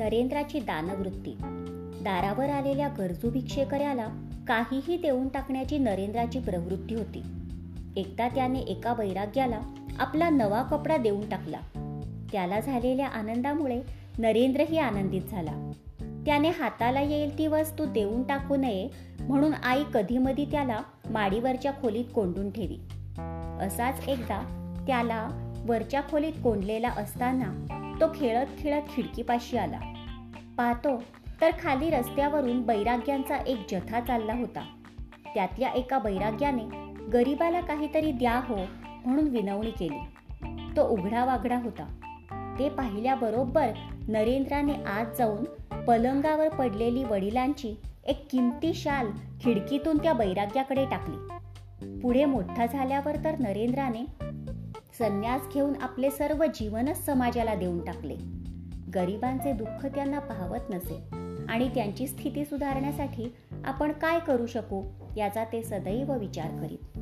नरेंद्राची दानवृत्ती. दारावर आलेल्या गरजू भिक्षेकऱ्याला काहीही देऊन टाकण्याची नरेंद्राची प्रवृत्ती होती. एकदा त्याने एका वैराग्याला आपला नवा कपडा देऊन टाकला. त्याला झालेल्या आनंदामुळे नरेंद्रही आनंदित झाला. त्याने हाताला येईल ती वस्तू देऊन टाकू नये म्हणून आई कधीमधी त्याला माडीवरच्या खोलीत कोंडून ठेवी. असाच एकदा त्याला वरच्या खोलीत कोंडलेला असताना तो खेळत खेळत खिडकीपाशी आला. पाहतो तर खाली रस्त्यावरून बैराग्यांचा एक जथा चालला होता. त्यातल्या एका बैराग्याने गरीबाला काहीतरी द्या हो म्हणून विनवणी केली. तो उघडा वागडा होता. ते पाहिल्याबरोबर नरेंद्राने आत जाऊन पलंगावर पडलेली वडिलांची एक किमती शाल खिडकीतून त्या बैराग्याकडे टाकली. पुढे मोठा झाल्यावर तर नरेंद्राने संन्यास घेऊन आपले सर्व जीवनच समाजाला देऊन टाकले. गरिबांचे दुःख त्यांना पाहवत नसे. आणि त्यांची स्थिती सुधारण्यासाठी आपण काय करू शकू याचा ते सदैव विचार करीत.